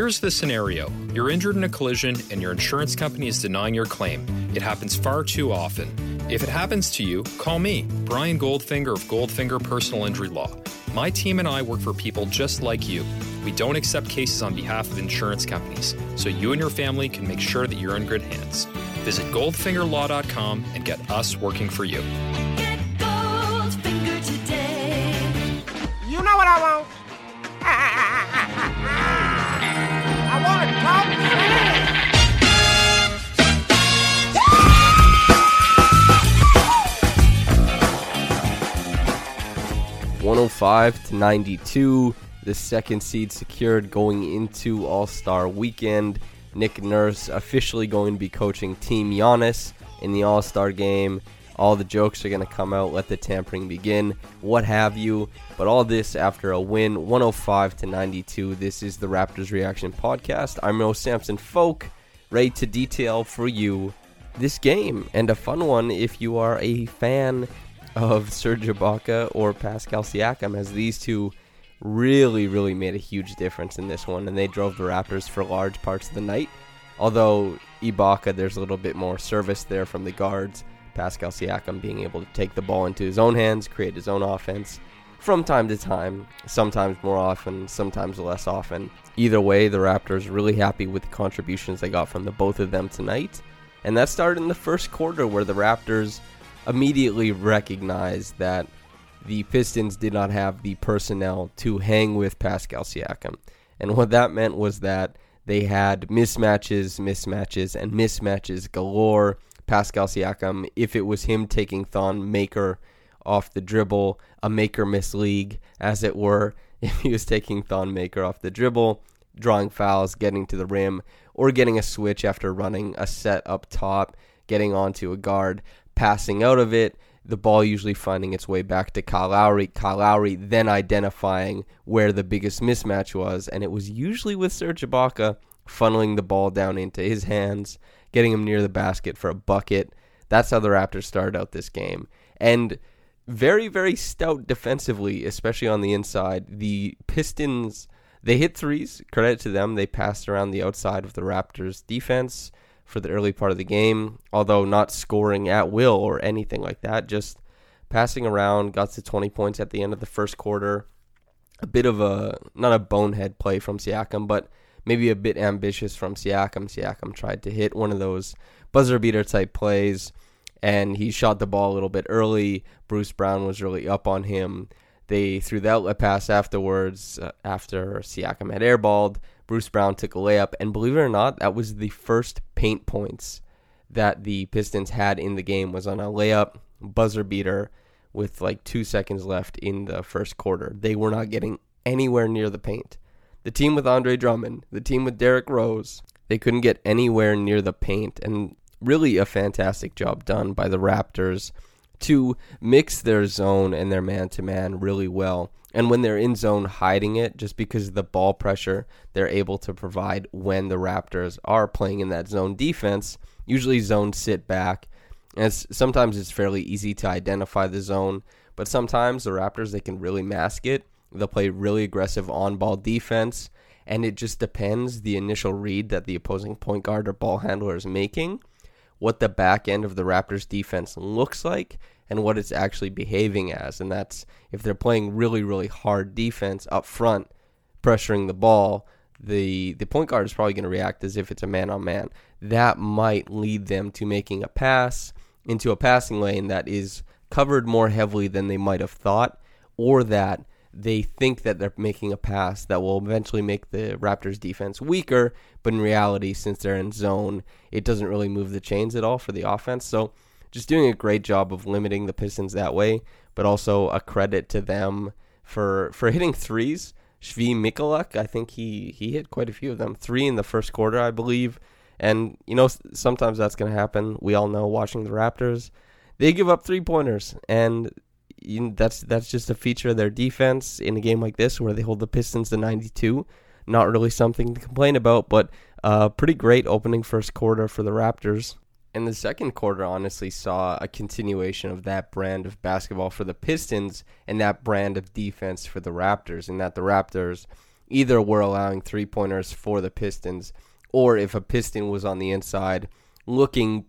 Here's the scenario you're injured in a collision and your insurance company is denying your claim. It happens far too often. If it happens to you, call me, Brian Goldfinger of Goldfinger Personal Injury Law. My team and I work for people just like you. We don't accept cases on behalf of insurance companies, so you and your family can make sure that you're in good hands. Visit goldfingerlaw.com and get us working for you. Get Goldfinger today. You know what I want? 105 to 92. The second seed secured going into All Star weekend. Nick Nurse officially going to be coaching Team Giannis in the All Star game. All the jokes are going to come out. Let the tampering begin. What have you? But all this after a win, 105 to 92. This is the Raptors Reaction Podcast. I'm Rose Samson Folk, ready to detail for you this game and a fun one if you are a fan of Serge Ibaka or Pascal Siakam, as these two really, really made a huge difference in this one, and they drove the Raptors for large parts of the night. Although Ibaka, there's a little bit more service there from the guards. Pascal Siakam being able to take the ball into his own hands, create his own offense from time to time, sometimes more often, sometimes less often. Either way, the Raptors really happy with the contributions they got from the both of them tonight. And that started in the first quarter where the Raptors immediately recognized that the Pistons did not have the personnel to hang with Pascal Siakam. And what that meant was that they had mismatches, mismatches, and mismatches galore. Pascal Siakam, if it was him taking Thon Maker off the dribble, a maker miss league, as it were, if he was taking Thon Maker off the dribble, drawing fouls, getting to the rim, or getting a switch after running a set up top, getting onto a guard, passing out of it, the ball usually finding its way back to Kyle Lowry. Kyle Lowry then identifying where the biggest mismatch was, and it was usually with Serge Ibaka funneling the ball down into his hands, getting him near the basket for a bucket. That's how the Raptors started out this game. And very, very stout defensively, especially on the inside. The Pistons, they hit threes. Credit to them. They passed around the outside of the Raptors' defense for the early part of the game, although not scoring at will or anything like that. Just passing around, got to 20 points at the end of the first quarter. A bit of a, not a bonehead play from Siakam, but maybe a bit ambitious from Siakam. Siakam tried to hit one of those buzzer beater type plays, and he shot the ball a little bit early. Bruce Brown was really up on him. They threw the outlet pass afterwards uh, after Siakam had airballed. Bruce Brown took a layup, and believe it or not, that was the first paint points that the Pistons had in the game was on a layup buzzer beater with like two seconds left in the first quarter. They were not getting anywhere near the paint. The team with Andre Drummond, the team with Derrick Rose, they couldn't get anywhere near the paint, and really a fantastic job done by the Raptors to mix their zone and their man to man really well. And when they're in zone hiding it, just because of the ball pressure they're able to provide when the Raptors are playing in that zone defense, usually zone sit back. And it's, sometimes it's fairly easy to identify the zone, but sometimes the Raptors, they can really mask it. They'll play really aggressive on ball defense, and it just depends the initial read that the opposing point guard or ball handler is making, what the back end of the Raptors defense looks like, and what it's actually behaving as. And that's if they're playing really, really hard defense up front, pressuring the ball, the the point guard is probably going to react as if it's a man on man. That might lead them to making a pass into a passing lane that is covered more heavily than they might have thought, or that they think that they're making a pass that will eventually make the Raptors defense weaker, but in reality, since they're in zone, it doesn't really move the chains at all for the offense. So just doing a great job of limiting the Pistons that way, but also a credit to them for for hitting threes. Svi Mykhailiuk, I think he he hit quite a few of them. Three in the first quarter, I believe. And you know sometimes that's going to happen. We all know watching the Raptors, they give up three pointers, and you that's that's just a feature of their defense in a game like this where they hold the Pistons to 92. Not really something to complain about, but uh, pretty great opening first quarter for the Raptors. And the second quarter honestly saw a continuation of that brand of basketball for the Pistons and that brand of defense for the Raptors, in that the Raptors either were allowing three pointers for the Pistons, or if a Piston was on the inside looking,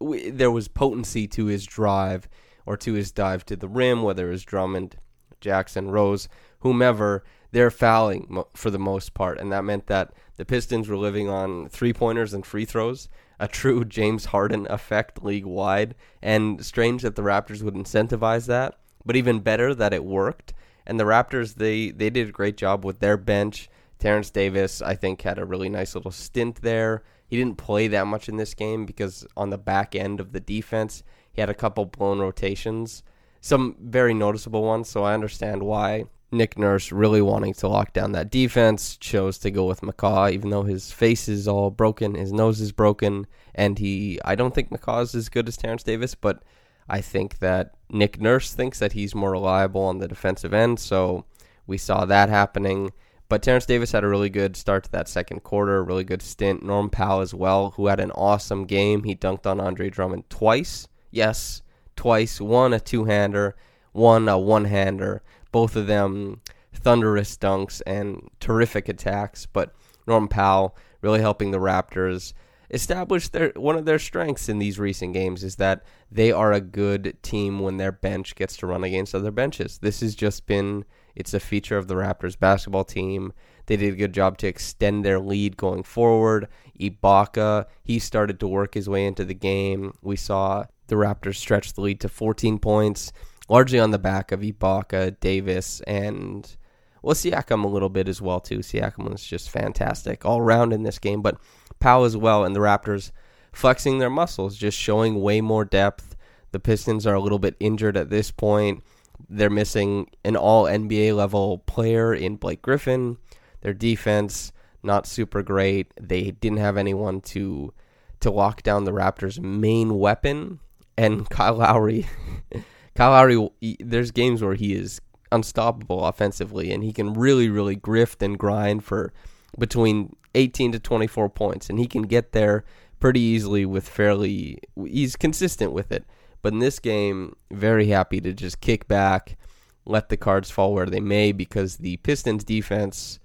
there was potency to his drive or to his dive to the rim, whether it was Drummond, Jackson, Rose, whomever, they're fouling for the most part. And that meant that the Pistons were living on three pointers and free throws a true James Harden effect league wide. And strange that the Raptors would incentivize that, but even better that it worked. And the Raptors, they they did a great job with their bench. Terrence Davis, I think, had a really nice little stint there. He didn't play that much in this game because on the back end of the defense, he had a couple blown rotations, some very noticeable ones. So I understand why Nick Nurse, really wanting to lock down that defense, chose to go with McCaw, even though his face is all broken, his nose is broken, and he. I don't think McCaw is as good as Terrence Davis, but I think that Nick Nurse thinks that he's more reliable on the defensive end, so we saw that happening. But Terrence Davis had a really good start to that second quarter, a really good stint. Norm Powell as well, who had an awesome game. He dunked on Andre Drummond twice. Yes, twice. One a two hander, one a one hander both of them thunderous dunks and terrific attacks. But Norm Powell really helping the Raptors establish their one of their strengths in these recent games is that they are a good team when their bench gets to run against other benches. This has just been it's a feature of the Raptors basketball team. They did a good job to extend their lead going forward. Ibaka, he started to work his way into the game. We saw the Raptors stretch the lead to 14 points largely on the back of Ibaka, Davis, and well, Siakam a little bit as well too. Siakam was just fantastic all around in this game, but Powell as well, and the Raptors flexing their muscles, just showing way more depth. The Pistons are a little bit injured at this point. They're missing an all NBA level player in Blake Griffin. Their defense not super great. They didn't have anyone to to lock down the Raptors' main weapon, and Kyle Lowry Kyle Lowry, there's games where he is unstoppable offensively, and he can really, really grift and grind for between 18 to 24 points, and he can get there pretty easily with fairly. He's consistent with it. But in this game, very happy to just kick back, let the cards fall where they may, because the Pistons defense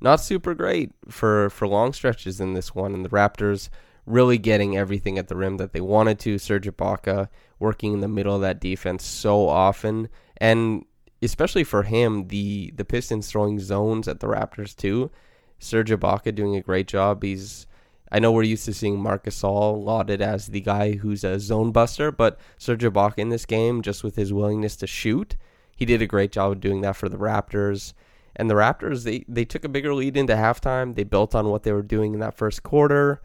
not super great for for long stretches in this one, and the Raptors really getting everything at the rim that they wanted to. Serge Ibaka working in the middle of that defense so often, and especially for him, the the Pistons throwing zones at the Raptors too. Serge Ibaka doing a great job. He's I know we're used to seeing Marc Gasol lauded as the guy who's a zone buster, but Serge Ibaka in this game, just with his willingness to shoot, he did a great job of doing that for the Raptors. And the Raptors, they, they took a bigger lead into halftime. They built on what they were doing in that first quarter.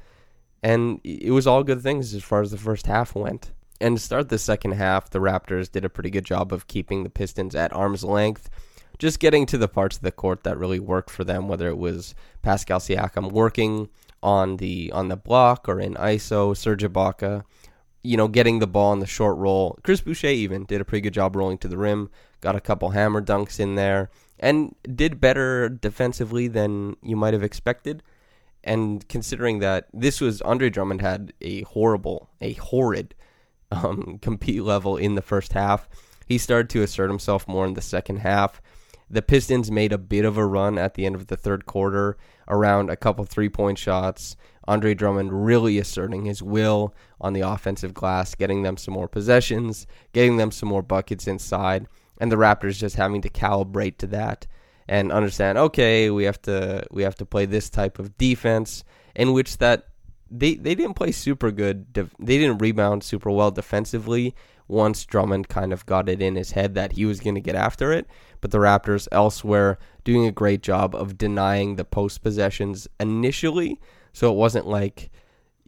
And it was all good things as far as the first half went. And to start the second half, the Raptors did a pretty good job of keeping the Pistons at arm's length, just getting to the parts of the court that really worked for them, whether it was Pascal Siakam working on the on the block or in ISO, Serge Ibaka you know, getting the ball in the short roll. Chris Boucher even did a pretty good job rolling to the rim, got a couple hammer dunks in there, and did better defensively than you might have expected. And considering that this was Andre Drummond had a horrible, a horrid um, compete level in the first half, he started to assert himself more in the second half. The Pistons made a bit of a run at the end of the third quarter around a couple three point shots. Andre Drummond really asserting his will on the offensive glass, getting them some more possessions, getting them some more buckets inside, and the Raptors just having to calibrate to that and understand, okay, we have to we have to play this type of defense in which that they they didn't play super good. They didn't rebound super well defensively once Drummond kind of got it in his head that he was going to get after it. But the Raptors elsewhere doing a great job of denying the post possessions initially. So it wasn't like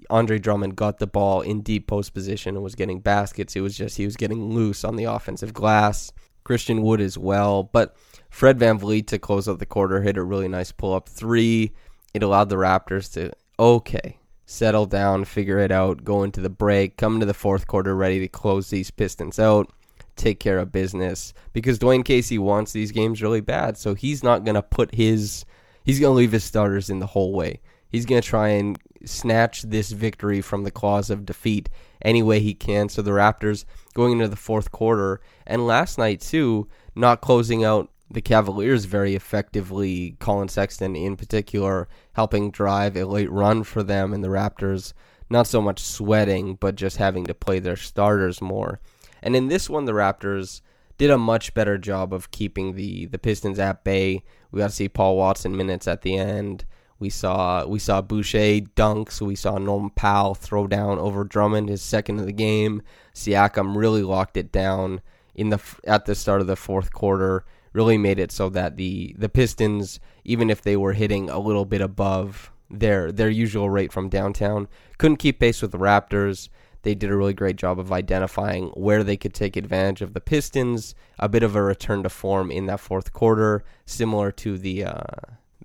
Andre Drummond got the ball in deep post position and was getting baskets. It was just he was getting loose on the offensive glass. Christian Wood as well. But Fred VanVleet to close out the quarter hit a really nice pull up three. It allowed the Raptors to, okay, settle down, figure it out, go into the break, come into the fourth quarter ready to close these Pistons out, take care of business. Because Dwane Casey wants these games really bad. So he's not going to put his, he's going to leave his starters in the whole way. He's going to try and snatch this victory from the claws of defeat any way he can. So the Raptors going into the fourth quarter, and last night too, not closing out the Cavaliers very effectively, Collin Sexton in particular, helping drive a late run for them, and the Raptors not so much sweating, but just having to play their starters more. And in this one, the Raptors did a much better job of keeping the, the Pistons at bay. We got to see Paul Watson minutes at the end. We saw we saw Boucher dunks. We saw Norman Powell throw down over Drummond, his second of the game. Siakam really locked it down in the at the start of the fourth quarter really made it so that the the Pistons, even if they were hitting a little bit above their their usual rate from downtown, couldn't keep pace with the Raptors. They did a really great job of identifying where they could take advantage of the Pistons. A bit of a return to form in that fourth quarter, similar to the uh,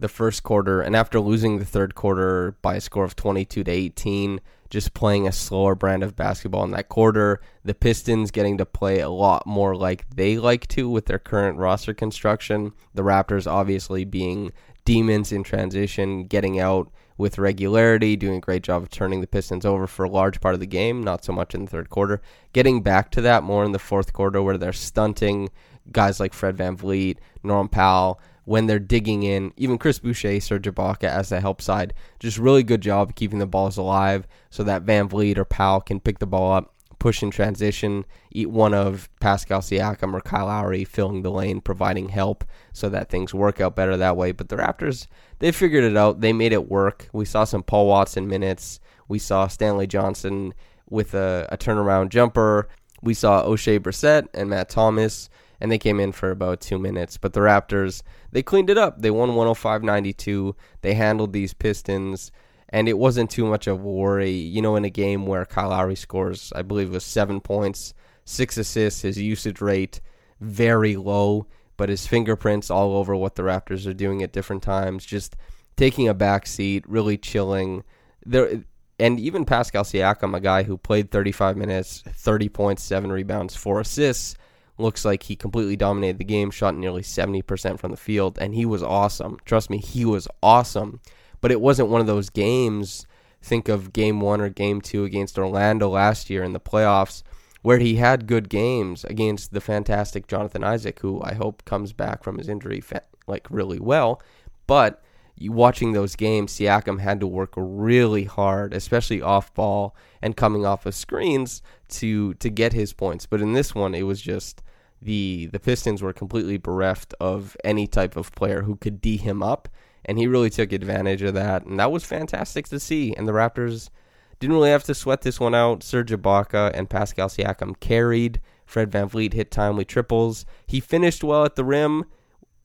the first quarter. And after losing the third quarter by a score of 22 to 18, just playing a slower brand of basketball in that quarter. The Pistons getting to play a lot more like they like to with their current roster construction. The Raptors obviously being demons in transition, getting out with regularity, doing a great job of turning the Pistons over for a large part of the game, not so much in the third quarter. Getting back to that more in the fourth quarter where they're stunting guys like Fred van VanVleet, Norm Powell, when they're digging in. Even Chris Boucher, Serge Ibaka as the help side, just really good job keeping the balls alive so that VanVleet or Powell can pick the ball up, push in transition, eat one of Pascal Siakam or Kyle Lowry filling the lane, providing help so that things work out better that way. But the Raptors, they figured it out. They made it work. We saw some Paul Watson minutes. We saw Stanley Johnson with a, a turnaround jumper. We saw Oshae Brissett and Matt Thomas and they came in for about two minutes. But the Raptors, they cleaned it up. They won 105 92. They handled these Pistons, and it wasn't too much of a worry. You know, in a game where Kyle Lowry scores, I believe it was seven points, six assists, his usage rate very low, but his fingerprints all over what the Raptors are doing at different times, just taking a back seat, really chilling. There, and even Pascal Siakam, a guy who played 35 minutes, 30 points, seven rebounds, four assists, looks like he completely dominated the game, shot nearly 70% from the field, and he was awesome. Trust me, he was awesome. But it wasn't one of those games, think of game one or game two against Orlando last year in the playoffs, where he had good games against the fantastic Jonathan Isaac, who I hope comes back from his injury like really well. But watching those games, Siakam had to work really hard, especially off ball and coming off of screens to to get his points. But in this one, it was just the the Pistons were completely bereft of any type of player who could d him up, and he really took advantage of that, and that was fantastic to see. And the Raptors didn't really have to sweat this one out. Serge Ibaka and Pascal Siakam carried. Fred Van VanVleet hit timely triples. He finished well at the rim.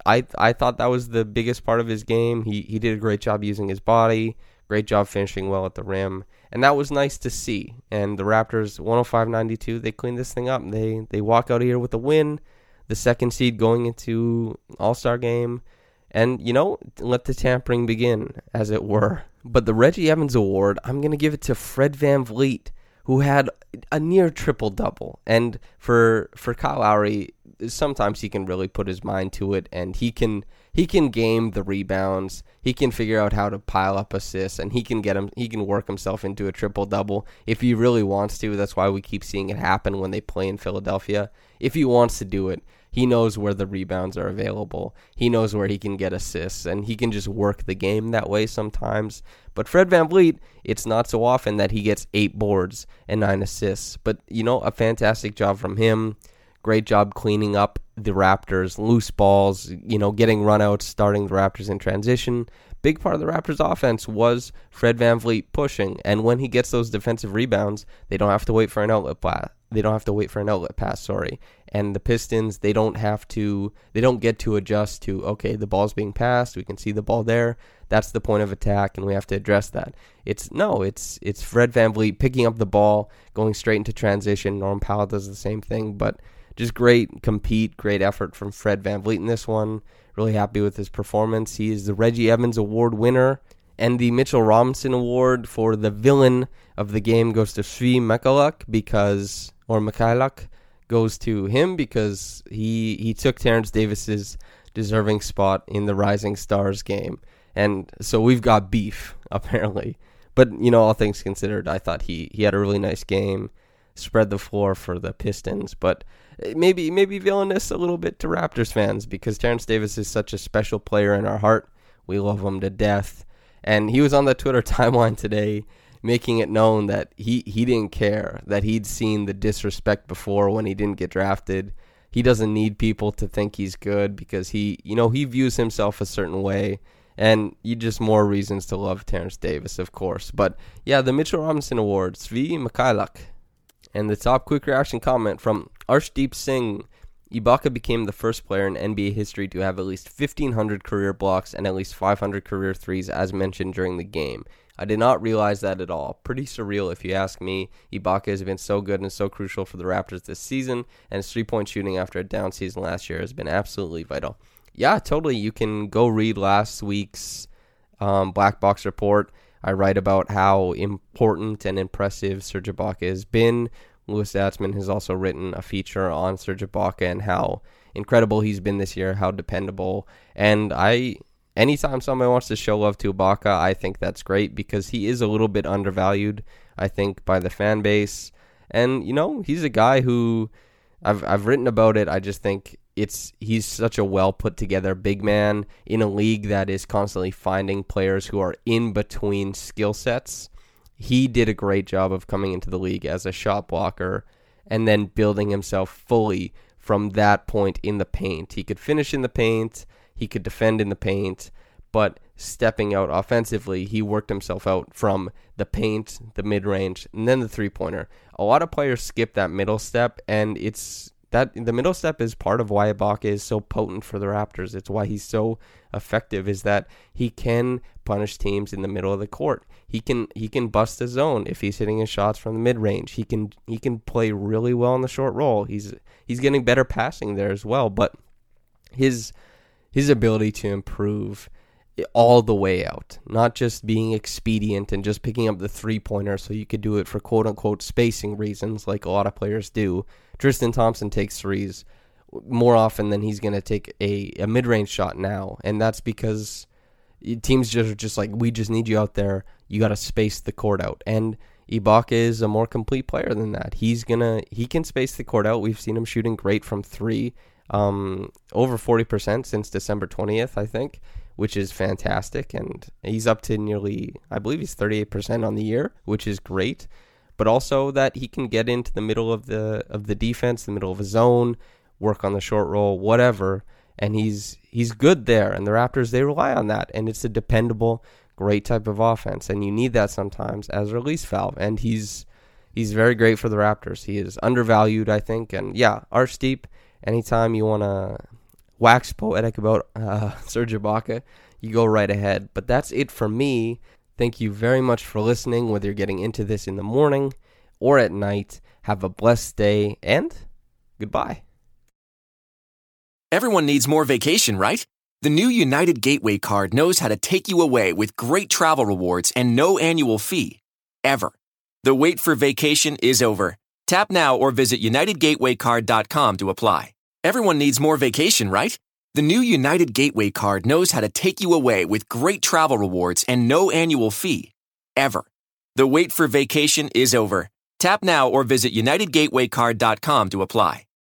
I I thought that was the biggest part of his game. He he did a great job using his body. Great job finishing well at the rim and that was nice to see. And the Raptors 105-92, they cleaned this thing up. They they walk out of here with a win, the second seed going into All-Star game, and you know, let the tampering begin as it were. But the Reggie Evans award, I'm going to give it to Fred Van VanVleet who had a near triple double. And for for Kyle Lowry, sometimes he can really put his mind to it and he can he can game the rebounds. He can figure out how to pile up assists and he can get him he can work himself into a triple double if he really wants to. That's why we keep seeing it happen when they play in Philadelphia. If he wants to do it, he knows where the rebounds are available. He knows where he can get assists, and he can just work the game that way sometimes. But Fred VanVleet, it's not so often that he gets eight boards and nine assists. But, you know, a fantastic job from him. Great job cleaning up the Raptors' loose balls, you know, getting runouts, starting the Raptors in transition. Big part of the Raptors' offense was Fred VanVleet pushing, and when he gets those defensive rebounds, they don't have to wait for an outlet pass. They don't have to wait for an outlet pass, sorry. And the Pistons, they don't have to, they don't get to adjust to, okay, the ball's being passed, we can see the ball there. That's the point of attack, and we have to address that. It's no, it's it's Fred VanVleet picking up the ball, going straight into transition. Norm Powell does the same thing, but just great compete, great effort from Fred VanVleet in this one. Really happy with his performance. He is the Reggie Evans Award winner. And the Mitchell Robinson Award for the villain of the game goes to Svi Mykhailiuk because, or Mykhailiuk, goes to him because he he took Terrence Davis's deserving spot in the Rising Stars game. And so we've got beef, apparently. But, you know, all things considered, I thought he, he had a really nice game, spread the floor for the Pistons. But eh, maybe maybe villainous a little bit to Raptors fans because Terrence Davis is such a special player in our heart. We love him to death. And he was on the Twitter timeline today making it known that he, he didn't care, that he'd seen the disrespect before when he didn't get drafted. He doesn't need people to think he's good because he, you know, he views himself a certain way. And you just more reasons to love Terrence Davis, of course. But yeah, the Mitchell Robinson Award, Svi Mykhailiuk. And the top quick reaction comment from Arshdeep Singh. Ibaka became the first player in NBA history to have at least 1,500 career blocks and at least 500 career threes, as mentioned during the game. I did not realize that at all. Pretty surreal, if you ask me. Ibaka has been so good and so crucial for the Raptors this season, and his three point shooting after a down season last year has been absolutely vital. Yeah, totally. You can go read last week's um, Black Box report. I write about how important and impressive Serge Ibaka has been. Louis Zatzman has also written a feature on Serge Ibaka and how incredible he's been this year, how dependable. And I, anytime somebody wants to show love to Ibaka, I think that's great because he is a little bit undervalued, I think, by the fan base. And you know, he's a guy who I've I've written about it. I just think it's he's such a well put together big man in a league that is constantly finding players who are in between skill sets. He did a great job of coming into the league as a shot blocker and then building himself fully from that point in the paint. He could finish in the paint, he could defend in the paint, but stepping out offensively, he worked himself out from the paint, the mid range, and then the three pointer. A lot of players skip that middle step, and it's that the middle step is part of why Ibaka is so potent for the Raptors. It's why he's so effective. Is that he can punish teams in the middle of the court. He can he can bust a zone if he's hitting his shots from the mid range. He can he can play really well in the short roll. He's he's getting better passing there as well. But his his ability to improve all the way out, not just being expedient and just picking up the three pointer so you could do it for quote unquote spacing reasons, like a lot of players do. Tristan Thompson takes threes more often than he's going to take a, a mid range shot now. And that's because teams just are just like, we just need you out there. You got to space the court out. And Ibaka is a more complete player than that. He's going to, he can space the court out. We've seen him shooting great from three, um, over 40% since December 20th, I think which is fantastic. And he's up to nearly, I believe he's 38% on the year, which is great. But also that he can get into the middle of the of the defense, the middle of a zone, work on the short roll, whatever. And he's he's good there. And the Raptors they rely on that. And it's a dependable, great type of offense. And you need that sometimes as a release valve. And he's he's very great for the Raptors. He is undervalued, I think. And yeah, Arshdeep, anytime you wanna wax poetic about uh, Serge Ibaka, you go right ahead. But that's it for me. Thank you very much for listening, whether you're getting into this in the morning or at night. Have a blessed day and goodbye. Everyone needs more vacation, right? The new United Gateway card knows how to take you away with great travel rewards and no annual fee. Ever. The wait for vacation is over. Tap now or visit UnitedGatewayCard.com to apply. Everyone needs more vacation, right? The new United Gateway card knows how to take you away with great travel rewards and no annual fee. Ever. The wait for vacation is over. Tap now or visit UnitedGatewayCard.com to apply.